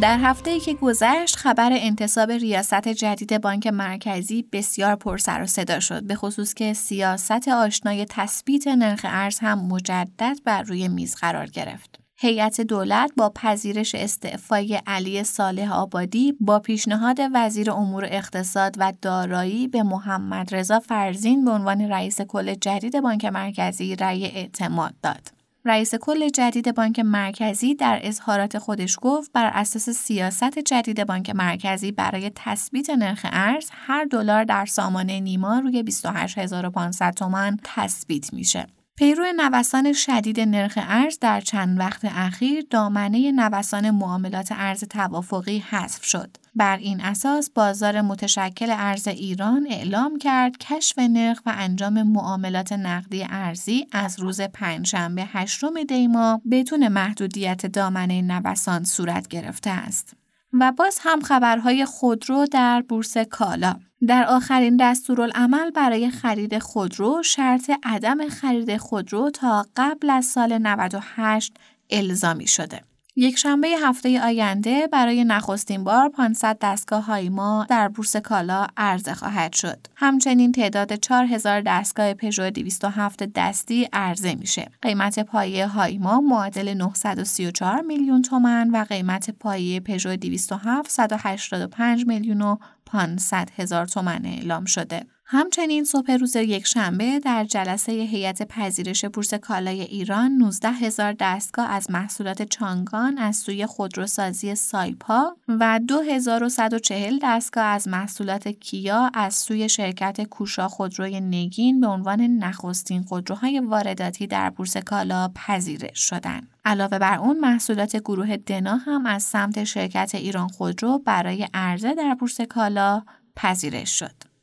در هفته ای که گذشت خبر انتصاب ریاست جدید بانک مرکزی بسیار پرسر و صدا شد به خصوص که سیاست آشنای تثبیت نرخ ارز هم مجدد بر روی میز قرار گرفت. هیئت دولت با پذیرش استعفای علی صالح آبادی با پیشنهاد وزیر امور اقتصاد و دارایی به محمد رضا فرزین به عنوان رئیس کل جدید بانک مرکزی رأی اعتماد داد. رئیس کل جدید بانک مرکزی در اظهارات خودش گفت بر اساس سیاست جدید بانک مرکزی برای تثبیت نرخ ارز هر دلار در سامانه نیما روی 28500 تومان تثبیت میشه. پیرو نوسان شدید نرخ ارز در چند وقت اخیر دامنه نوسان معاملات ارز توافقی حذف شد. بر این اساس بازار متشکل ارز ایران اعلام کرد کشف نرخ و انجام معاملات نقدی ارزی از روز پنجشنبه هشتم دیما بدون محدودیت دامنه نوسان صورت گرفته است. و باز هم خبرهای خودرو در بورس کالا در آخرین دستورالعمل برای خرید خودرو شرط عدم خرید خودرو تا قبل از سال 98 الزامی شده. یک شنبه هفته آینده برای نخستین بار 500 دستگاه هایما در بورس کالا عرضه خواهد شد. همچنین تعداد 4000 دستگاه پژو 207 دستی عرضه میشه. قیمت پایه هایما معادل 934 میلیون تومن و قیمت پایه پژو 207 185 میلیون و 500 هزار تومن اعلام شده. همچنین صبح روز یک شنبه در جلسه هیئت پذیرش بورس کالای ایران 19 هزار دستگاه از محصولات چانگان از سوی خودروسازی سایپا و 2140 دستگاه از محصولات کیا از سوی شرکت کوشا خودروی نگین به عنوان نخستین خودروهای وارداتی در بورس کالا پذیرش شدند. علاوه بر اون محصولات گروه دنا هم از سمت شرکت ایران خودرو برای عرضه در بورس کالا پذیرش شد.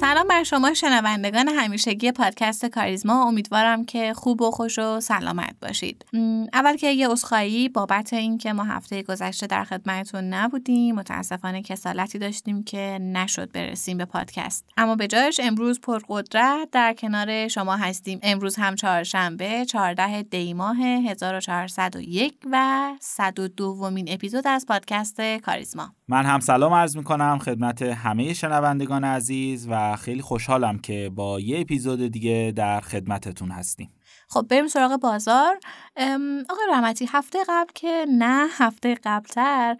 سلام بر شما شنوندگان همیشگی پادکست کاریزما. امیدوارم که خوب و خوش و سلامت باشید. اول که یه عذرخواهی بابت اینکه ما هفته گذشته در خدمتتون نبودیم متاسفانه کسالتی داشتیم که نشد برسیم به پادکست. اما به جایش امروز پرقدرت در کنار شما هستیم. امروز هم چهارشنبه 14 دی ماه 1401 و 102 ومین اپیزود از پادکست کاریزما. من هم سلام عرض می کنم خدمت همه شنوندگان عزیز و خیلی خوشحالم که با یه اپیزود دیگه در خدمتتون هستیم. خب بریم سراغ بازار. آقای رحمتی هفته قبل که نه هفته قبلتر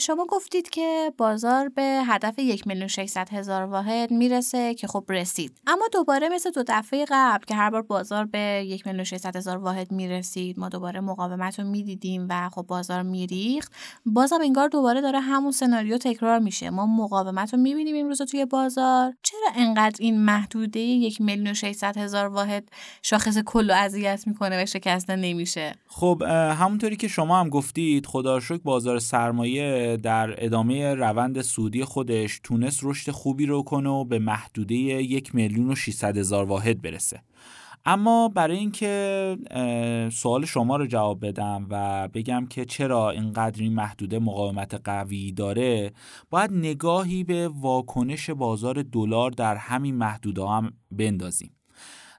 شما گفتید که بازار به هدف یک میلیون هزار واحد می‌رسه که خب رسید. اما دوباره مثل دو دفعه قبل که هر بار بازار به یک میلیون هزار واحد می‌رسید ما دوباره مقاومت رو می‌دیدیم و خب بازار میریخت. بازم انگار دوباره داره همون سناریو تکرار میشه. ما مقاومت رو می‌بینیم این روزا توی بازار. چرا انقدر این محدوده یک میلیون هزار واحد شاخص کل رو اذیت می‌کنه و شکسته نمیشه. خب همونطوری که شما هم گفتید خدا بازار سرمایه در ادامه روند سودی خودش تونست رشد خوبی رو کنه و به محدوده یک میلیون و 600 هزار واحد برسه. اما برای اینکه سوال شما رو جواب بدم و بگم که چرا اینقدر این محدوده مقاومت قوی داره باید نگاهی به واکنش بازار دلار در همین محدوده هم بندازیم.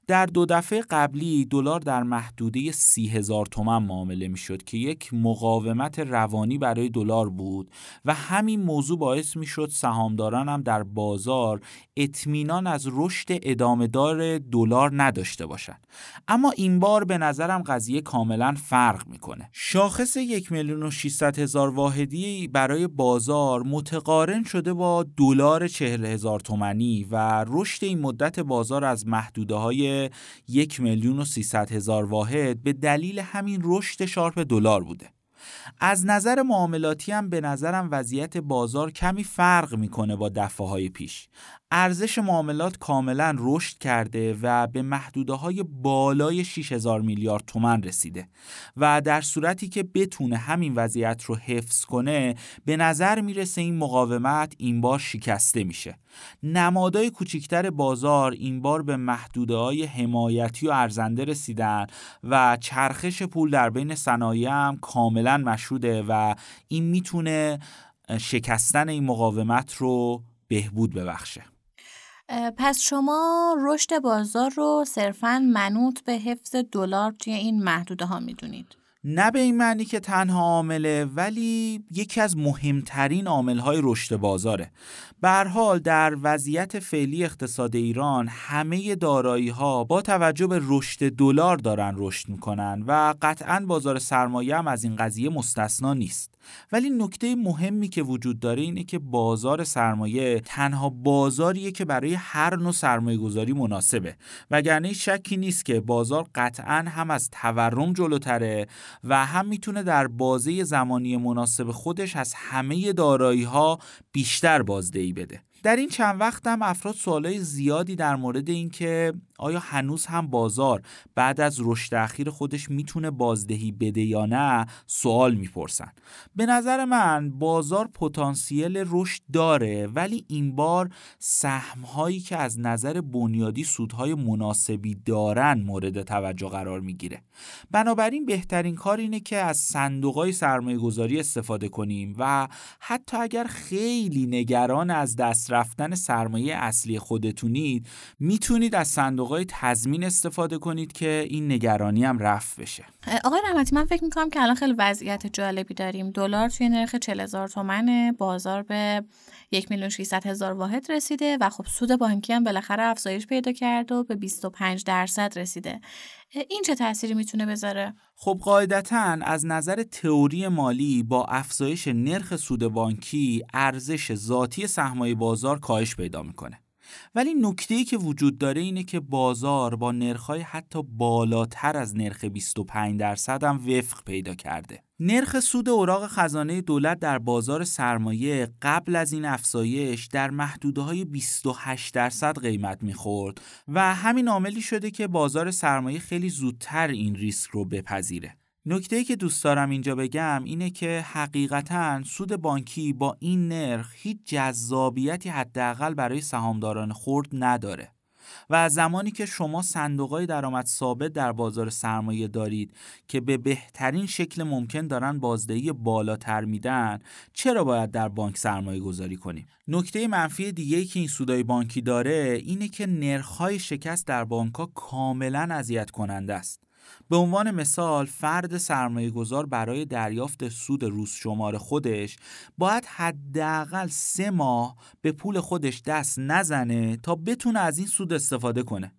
در دو دفعه قبلی دلار در محدوده سی هزار تومن معامله می شد که یک مقاومت روانی برای دلار بود و همین موضوع باعث می شد سهامداران هم در بازار اطمینان از رشد ادامه دار دلار نداشته باشند. اما این بار به نظرم قضیه کاملا فرق می‌کنه. شاخص یک میلیون و هزار واحدی برای بازار متقارن شده با دلار چهل هزار تومنی و رشد این مدت بازار از محدوده های یک میلیون و سیصد هزار واحد به دلیل همین رشد شارپ دلار بوده. از نظر معاملاتی هم به نظرم وضعیت بازار کمی فرق می‌کنه با دفعه های پیش. ارزش معاملات کاملا رشد کرده و به محدوده های بالای 6000 میلیارد تومن رسیده و در صورتی که بتونه همین وضعیت رو حفظ کنه به نظر می‌رسه این مقاومت این بار شکسته میشه. نمادای کوچکتر بازار این بار به محدوده های حمایتی و ارزنده رسیدن و چرخش پول در بین صنایع هم کاملا مشهوده و این می‌تونه شکستن این مقاومت رو بهبود ببخشه. پس شما رشد بازار رو صرفا منوط به حفظ دلار توی این محدوده ها می‌دونید. نه به این معنی که تنها عامله ولی یکی از مهمترین های رشد بازاره. به حال در وضعیت فعلی اقتصاد ایران همه دارایی ها با توجه به رشد دلار دارن رشد می‌کنن و قطعا بازار سرمایه هم از این قضیه مستثنا نیست. ولی نکته مهمی که وجود داره اینه که بازار سرمایه تنها بازاریه که برای هر نوع سرمایه گذاری مناسبه. وگرنه شکی نیست که بازار قطعا هم از تورم جلوتره و هم می‌تونه در بازه زمانی مناسب خودش از همه دارایی ها بیشتر بازدهی بده. در این چند وقت هم افراد سوالای زیادی در مورد اینکه آیا هنوز هم بازار بعد از رشد اخیر خودش می‌تونه بازدهی بده یا نه؟ سوال می‌پرسن. به نظر من بازار پتانسیل رشد داره ولی این بار سهم هایی که از نظر بنیادی سودهای مناسبی دارن مورد توجه قرار می‌گیره. بنابراین بهترین کار اینه که از صندوق های سرمایه گذاری استفاده کنیم و حتی اگر خیلی نگران از دست رفتن سرمایه اصلی خودتونید می‌تونید از صندوق های تضمین استفاده کنید که این نگرانی هم رفت بشه. آقای رحمتی من فکر می‌کنم که الان خیلی وضعیت جالبی داریم. دلار توی نرخ 40 هزار تومنه بازار به یک میلیون هزار واحد رسیده و خب سود بانکی هم بالاخره افزایش پیدا کرد و به 25 درصد رسیده. این چه تأثیری می‌تونه بذاره؟ خب قاعدتا از نظر تئوری مالی با افزایش نرخ سود بانکی ارزش ذاتی سرمایه بازار کاهش پیدا می‌کنه. ولی نکته که وجود داره اینه که بازار با نرخ‌های حتی بالاتر از نرخ 25 درصد هم وفق پیدا کرده. نرخ سود اوراق خزانه دولت در بازار سرمایه قبل از این افزایش در محدوده های 28 درصد قیمت می‌خورد و همین عاملی شده که بازار سرمایه خیلی زودتر این ریسک رو بپذیره. نکته که دوست دارم اینجا بگم اینه که حقیقتا سود بانکی با این نرخ هیچ جذابیتی حداقل برای سهامداران خرد نداره. و زمانی که شما صندوقهای درآمد ثابت در بازار سرمایه دارید که به بهترین شکل ممکن دارن بازدهی بالاتر میدن چرا باید در بانک سرمایه گذاری کنیم؟ نکته منفی دیگه که این سودای بانکی داره اینه که نرخ‌های شکست در بانک ها کاملا اذیت کننده است. به عنوان مثال فرد سرمایه گذار برای دریافت سود روز شمار خودش باید حداقل سه ماه به پول خودش دست نزنه تا بتونه از این سود استفاده کنه.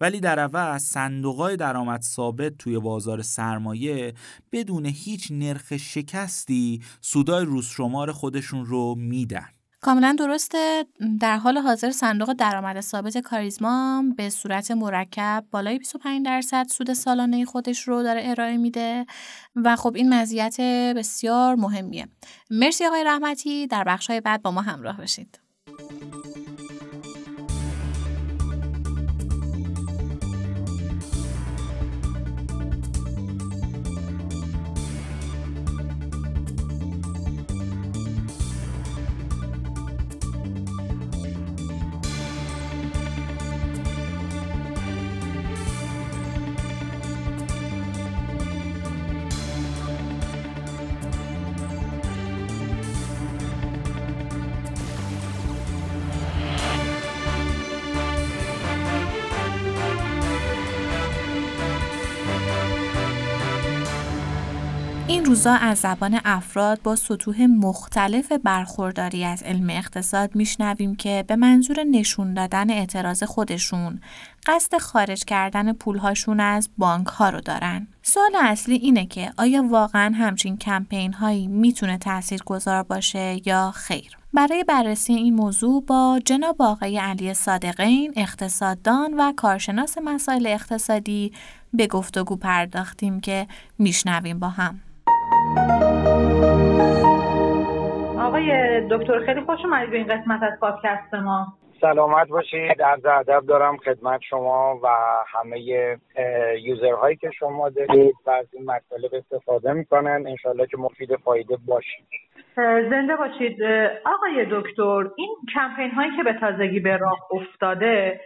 ولی در عوض صندوقای درآمد ثابت توی بازار سرمایه بدون هیچ نرخ شکستی سودای روز شمار خودشون رو میدن. کاملا درسته. در حال حاضر صندوق درآمد ثابت کاریزما به صورت مرکب بالای 25 درصد سود سالانه خودش رو داره ارائه میده و خب این مزیت بسیار مهمیه. مرسی آقای رحمتی. در بخش های بعد با ما همراه باشید. روزا از زبان افراد با سطوح مختلف برخورداری از علم اقتصاد میشنویم که به منظور نشون دادن اعتراض خودشون قصد خارج کردن پولهاشون از بانک ها رو دارن. سوال اصلی اینه که آیا واقعا همچین کمپین هایی می‌تونه تأثیر گذار باشه یا خیر؟ برای بررسی این موضوع با جناب آقای علی صادقین اقتصاددان و کارشناس مسائل اقتصادی به گفتگو پرداختیم که میشنویم با هم. آقای دکتر خیلی خوش اومدید به این قسمت از پادکست ما. سلامت باشید. عرض ادب دارم خدمت شما و همه یوزرهایی که شما دارید و از این مطالب استفاده می‌کنن. انشالله که مفید فایده باشید. زنده باشید. آقای دکتر این کمپین هایی که به تازگی به راه افتاده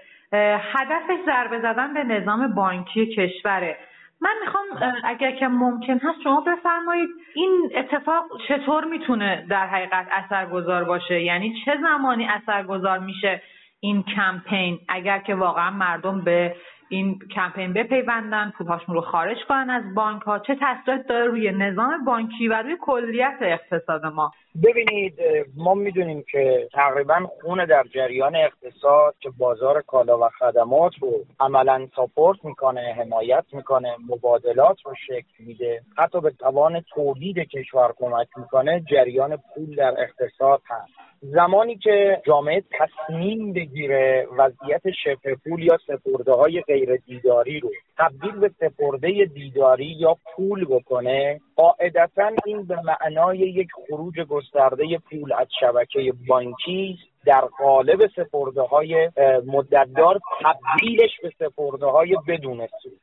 هدفش ضربه زدن به نظام بانکی کشوره. من می‌خوام اگر که ممکن هست شما بفرمایید. این اتفاق چطور می‌تونه در حقیقت اثرگذار باشه؟ یعنی چه زمانی اثرگذار میشه این کمپین؟ اگر که واقعا مردم به این کمپین بپیوندن پولهاشون رو خارج کنن از بانک ها چه تاثیراتی داره روی نظام بانکی و روی کلیت اقتصاد ما؟ ببینید ما می‌دونیم که تقریبا خون در جریان اقتصاد که بازار کالا و خدمات رو عملا ساپورت می‌کنه حمایت می‌کنه مبادلات رو شکل میده. حتی به توان تولید کشور کمک می‌کنه جریان پول در اقتصاد هست. زمانی که جامعه تصمیم بگیره وضعیت شبه پول یا سپرده های دیداری رو. تبدیل به سپرده دیداری یا پول بکنه قاعدتا این به معنای یک خروج گسترده پول از شبکه بانکی در قالب سپرده های مدتدار تبدیلش به سپرده های بدون سود.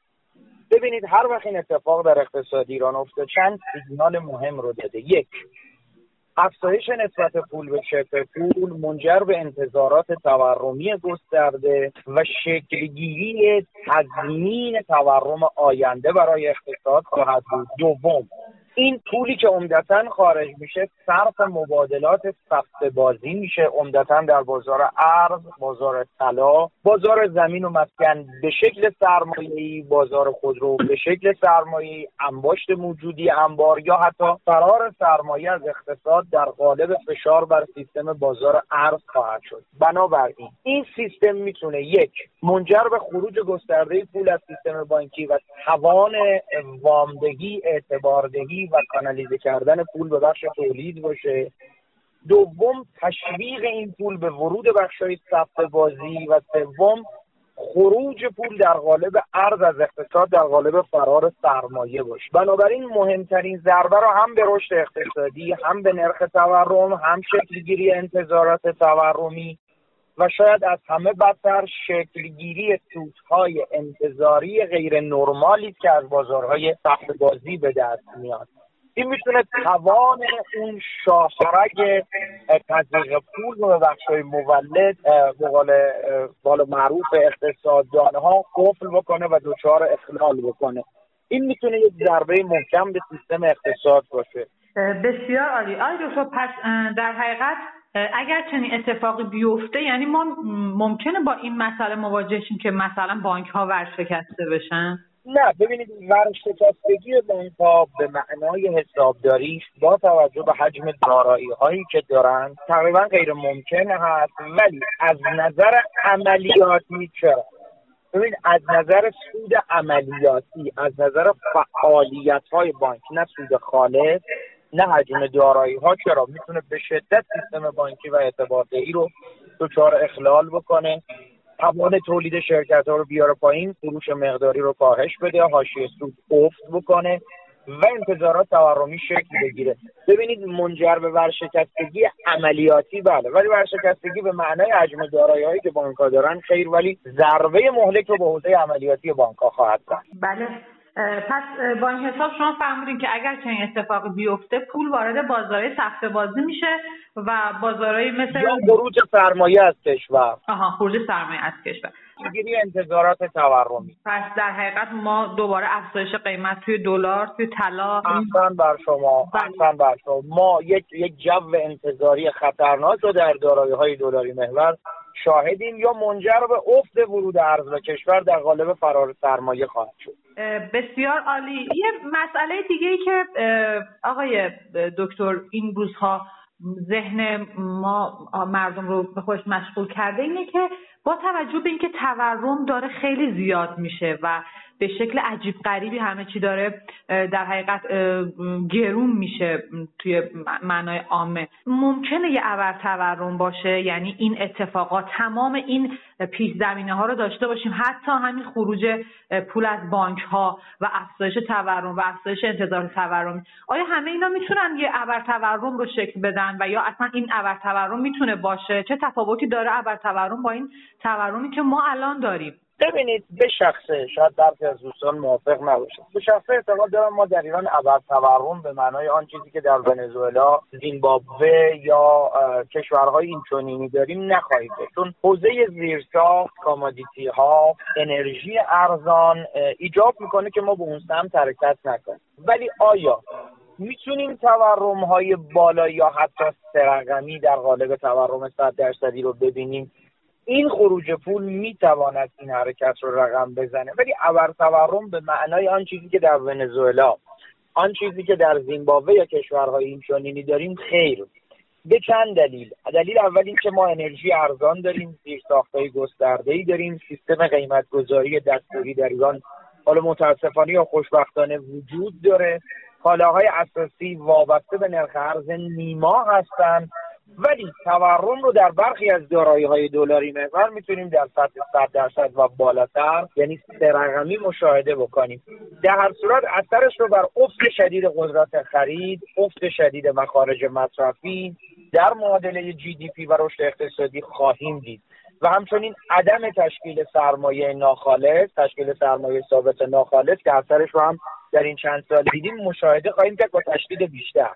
ببینید هر وقت این اتفاق در اقتصاد ایران افتاد چند سیگنال مهم رو داده. یک افزایش نسبت پول به شبه پول منجر به انتظارات تورمی گسترده و شکلگیری تضمین تورم آینده برای اقتصاد خواهد بود. دوم این پولی که عمدتا خارج میشه صرف مبادلات سخت بازی میشه. عمدتا در بازار ارز بازار طلا بازار زمین و مسکن به شکل سرمایه‌ای بازار خودرو به شکل سرمایه‌ای انباشت موجودی انبار یا حتی فرار سرمایه از اقتصاد در قالب فشار بر سیستم بازار ارز خواهد شد. بنابراین این سیستم می‌تونه یک منجر به خروج گسترده پول از سیستم بانکی و توان وامدهی اعتباردهی و کانالیزه کردن پول به بخش تولید باشه. دوم تشویق این پول به ورود بخشهای ثبت بازی و سوم خروج پول در قالب ارز از اقتصاد در قالب فرار سرمایه باشه. بنابراین مهمترین ضربه را هم به رشد اقتصادی هم به نرخ تورم هم شکلگیری انتظارات تورمی و شاید از همه بدتر شکلگیری سودهای انتظاری غیر نرمالی که از بازارهای سخت بازی به دست میاد. این می‌تونه توان اون شاهرگ تزریق پول رو به بخشای مولد به قول معروف اقتصاددان ها قفل بکنه و دچار اخلال بکنه. این می‌تونه یک ضربه محکم به سیستم اقتصاد باشه. بسیار عالی. آقای دکتر پس در حقیقت اگر چنین اتفاقی بیفته یعنی ما ممکنه با این مسئله مواجه شیم که مثلا بانک ها ورشکسته بشن؟ نه ببینید ورشکستگی بانک ها به معنای حسابداری با توجه به حجم دارایی هایی که دارن تقریبا غیر ممکن هست ولی از نظر عملیاتی چرا؟ ببین از نظر سود عملیاتی از نظر فعالیت های بانک نه سود خالص. نه حجم دارایی ها چرا؟ می‌تونه به شدت سیستم بانکی و اعتباردهی رو دچار اخلال بکنه. توان تولید شرکت ها رو بیاره پایین فروش مقداری رو کاهش بده حاشیه سود افت بکنه و انتظارات تورمی شکل بگیره. ببینید منجر به ورشکستگی عملیاتی بله ولی ورشکستگی به معنای حجم دارایی هایی که بانک دارن خیر ولی ضربه مهلک رو به حوزه عملیاتی بانک خواهد زد. بله. پس با این حساب شما فهمیدین که اگر چنین اتفاقی بیفته پول وارد بازارهای سخت بازی میشه و بازارهای مثل یا خروج سرمایه از کشور. آها خروج سرمایه از کشور. گیری انتظارات تورمی. پس در حقیقت ما دوباره افزایش قیمت توی دلار توی طلا. اصلا بر شما اصلا بر شما. ما یک یک جو انتظاری خطرناک رو در دارایی های دلاری محور شاهدیم یا منجر به افت ورود ارز و کشور در قالب فرار سرمایه خواهد شد. بسیار عالی. یه مسئله دیگه ای که آقای دکتر این روزها ذهن ما مردم رو به خودش مشغول کرده اینه که با توجه به اینکه تورم داره خیلی زیاد میشه و به شکل عجیب غریبی همه چی داره در حقیقت گرون میشه توی معنای عامه. ممکنه یه ابر تورم باشه یعنی این اتفاقات تمام این پیش زمینه ها رو داشته باشیم. حتی همین خروج پول از بانک ها و افزایش تورم و افزایش انتظار تورم. آیا همه اینا می‌تونن یه ابر تورم رو شکل بدن و یا اصلا این ابر تورم می‌تونه باشه؟ چه تفاوتی داره ابر تورم با این تورمی که ما الان داریم؟ ببینید به شخصه. شاید برخی از دوستان موافق نباشند به شخصه اعتقاد دارم ما در ایران ابر تورم به معنای آن چیزی که در ونزوئلا زیمبابوه یا کشورهای اینچنینی داریم نخواهیم چون حوزه زیرساخت commodity ها انرژی ارزان ایجاب می‌کنه که ما به اون سمت حرکت نکنیم. ولی آیا می‌تونیم تورم های بالا یا حتی سرقمی در قالب تورم صد درصدی رو ببینیم؟ این خروج پول می‌تواند این حرکت رو رقم بزنه. ولی ابر تورم به معنای آن چیزی که در ونزوئلا آن چیزی که در زیمبابوه یا کشورهای این داریم خیر. به چند دلیل؟ دلیل اول این که ما انرژی ارزان داریم زیر ساختای گسترده ای داریم سیستم قیمت گذاری دستوری در ایران حالا متاسفانه یا خوشبختانه وجود داره. کالاهای اساسی وابسته به نرخ ارز نیما هستند ولی تورم رو در برخی از دارایی های دلاری محور می‌تونیم در سطح 100 درصد و بالاتر یعنی سه رقمی مشاهده بکنیم. در هر صورت اثرش رو بر افت شدید قدرت خرید افت شدید مخارج مصرفی در معادله جی دی پی و رشد اقتصادی خواهیم دید. و همچنین عدم تشکیل سرمایه ناخالص تشکیل سرمایه ثابت ناخالص که اثرش رو هم در این چند سال دیدیم مشاهده خواهیم کرد با تشدید بیشتر.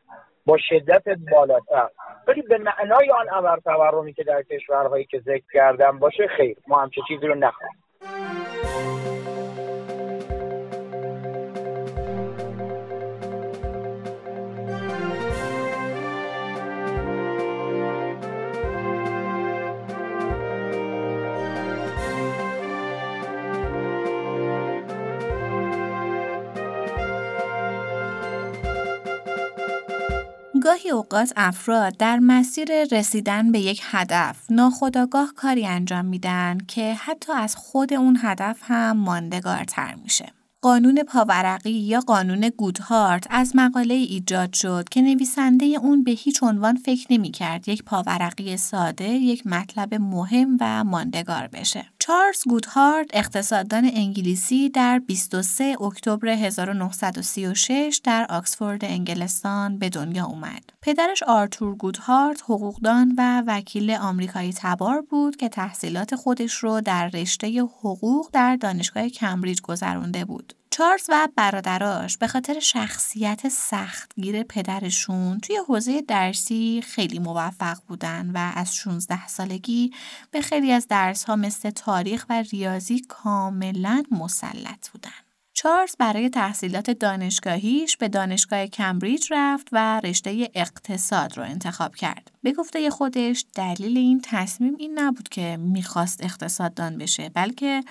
با شدت بالاتر. ولی به معنای آن ابر تورمی که در کشورهایی که ذکر کردم باشه خیر ما همچه چیزی رو نخواهیم. گاهی اوقات افراد در مسیر رسیدن به یک هدف ناخداگاه کاری انجام میدن که حتی از خود اون هدف هم ماندگارتر میشه. قانون پاورقی یا قانون گودهارت از مقاله ایجاد شد که نویسنده اون به هیچ عنوان فکر نمی کرد یک پاورقی ساده یک مطلب مهم و ماندگار بشه. چارلز گودهارت اقتصاددان انگلیسی در 23 اکتبر 1936 در آکسفورد انگلستان به دنیا اومد. پدرش آرتور گودهارت حقوقدان و وکیل آمریکایی تبار بود که تحصیلات خودش رو در رشته حقوق در دانشگاه کمبریج گذرونده بود. چارلز و برادراش به خاطر شخصیت سختگیر پدرشون توی حوزه درسی خیلی موفق بودن و از 16 سالگی به خیلی از درس ها مثل تاریخ و ریاضی کاملا مسلط بودن. چارلز برای تحصیلات دانشگاهیش به دانشگاه کمبریج رفت و رشته اقتصاد رو انتخاب کرد. به گفته خودش دلیل این تصمیم این نبود که می‌خواست اقتصاددان بشه بلکه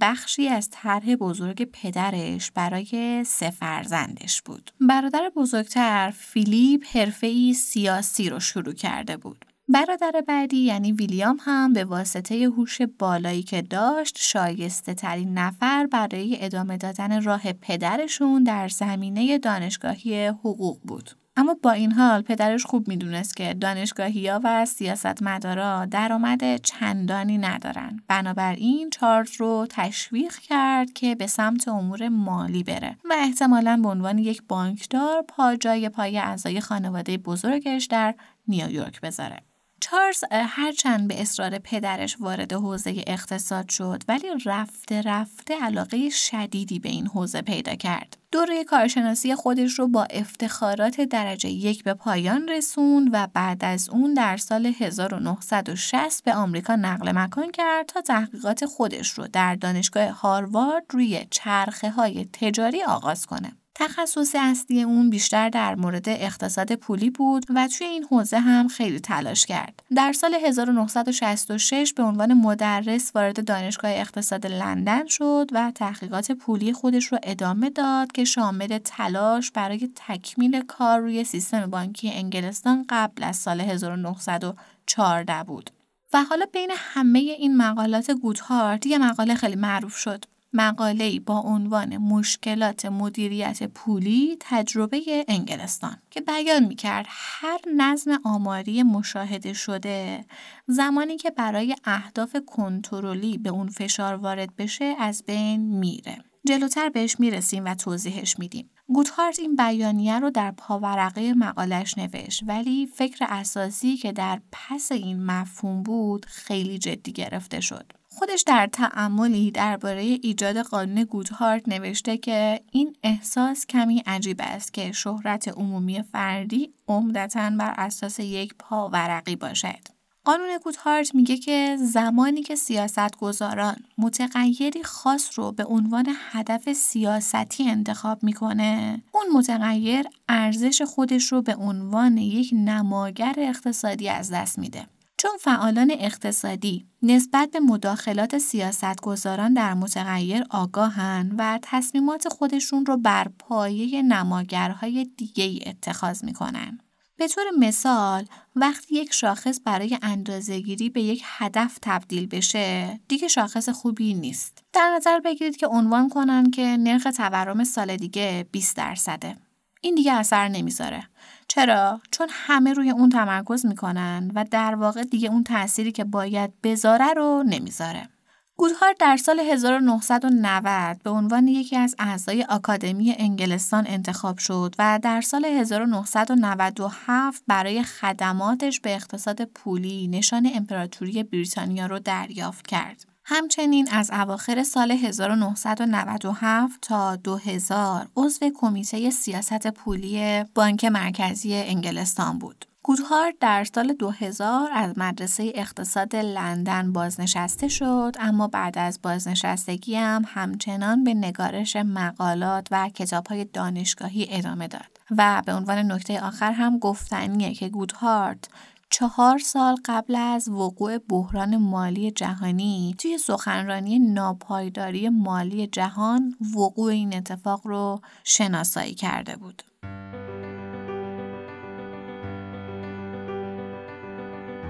بخشی از طرح بزرگ پدرش برای سه فرزندش بود. برادر بزرگتر فیلیپ حرفه‌ای سیاسی رو شروع کرده بود. برادر بعدی یعنی ویلیام هم به واسطه هوش بالایی که داشت شایسته ترین نفر برای ادامه دادن راه پدرشون در زمینه دانشگاهی حقوق بود. اما با این حال پدرش خوب می‌دونست که دانشگاهی ها و سیاستمدارا درآمد چندانی ندارن. بنابراین چارلز رو تشویق کرد که به سمت امور مالی بره و احتمالا به عنوان یک بانکدار پا جای پای اعضای خانواده بزرگش در نیویورک بذاره. چارلز هرچند به اصرار پدرش وارد حوزه اقتصاد شد ولی رفته رفته علاقه شدیدی به این حوزه پیدا کرد. دوره کارشناسی خودش رو با افتخارات درجه یک به پایان رسوند و بعد از اون در سال 1960 به آمریکا نقل مکان کرد تا تحقیقات خودش رو در دانشگاه هاروارد روی چرخه های تجاری آغاز کنه. تخصص اصلی اون بیشتر در مورد اقتصاد پولی بود و توی این حوزه هم خیلی تلاش کرد. در سال 1966 به عنوان مدرس وارد دانشگاه اقتصاد لندن شد و تحقیقات پولی خودش رو ادامه داد که شامل تلاش برای تکمیل کار روی سیستم بانکی انگلستان قبل از سال 1914 بود. و حالا بین همه این مقالات گودهارت یه مقاله خیلی معروف شد مقاله‌ای با عنوان مشکلات مدیریت پولی تجربه انگلستان که بیان می‌کرد هر نظم آماری مشاهده شده زمانی که برای اهداف کنترلی به اون فشار وارد بشه از بین میره. جلوتر بهش می‌رسیم و توضیحش میدیم. گوتهارت این بیانیه رو در پاورقه مقالش نوشت ولی فکر اساسی که در پس این مفهوم بود خیلی جدی گرفته شد. خودش در تعملی درباره ایجاد قانون گودهارت نوشته که این احساس کمی عجیب است که شهرت عمومی فردی عمدتا بر اساس یک پاورقی باشد. قانون گودهارت میگه که زمانی که سیاستگزاران متغیری خاص رو به عنوان هدف سیاستی انتخاب می‌کنه اون متغیر ارزش خودش رو به عنوان یک نماگر اقتصادی از دست میده چون فعالان اقتصادی نسبت به مداخلات سیاستگزاران در متغیر آگاهن و تصمیمات خودشون رو بر پایه نماگرهای دیگه اتخاذ می‌کنن. به طور مثال وقتی یک شاخص برای اندازهگیری به یک هدف تبدیل بشه دیگه شاخص خوبی نیست. در نظر بگیرید که عنوان کنن که نرخ تورم سال دیگه 20 درصده. این دیگه اثر نمی‌ذاره. چرا؟ چون همه روی اون تمرکز می‌کنن و در واقع دیگه اون تأثیری که باید بذاره رو نمی‌ذاره. گودهارد در سال 1990 به عنوان یکی از اعضای آکادمی انگلستان انتخاب شد و در سال 1997 برای خدماتش به اقتصاد پولی نشان امپراتوری بریتانیا رو دریافت کرد. همچنین از اواخر سال 1997 تا 2000 عضو کمیته سیاست پولی بانک مرکزی انگلستان بود. گودهارد در سال 2000 از مدرسه اقتصاد لندن بازنشسته شد اما بعد از بازنشستگی هم همچنان به نگارش مقالات و کتابهای دانشگاهی ادامه داد و به عنوان نکته آخر هم گفتنیه که گودهارت چهار سال قبل از وقوع بحران مالی جهانی توی سخنرانی ناپایداری مالی جهان وقوع این اتفاق رو شناسایی کرده بود.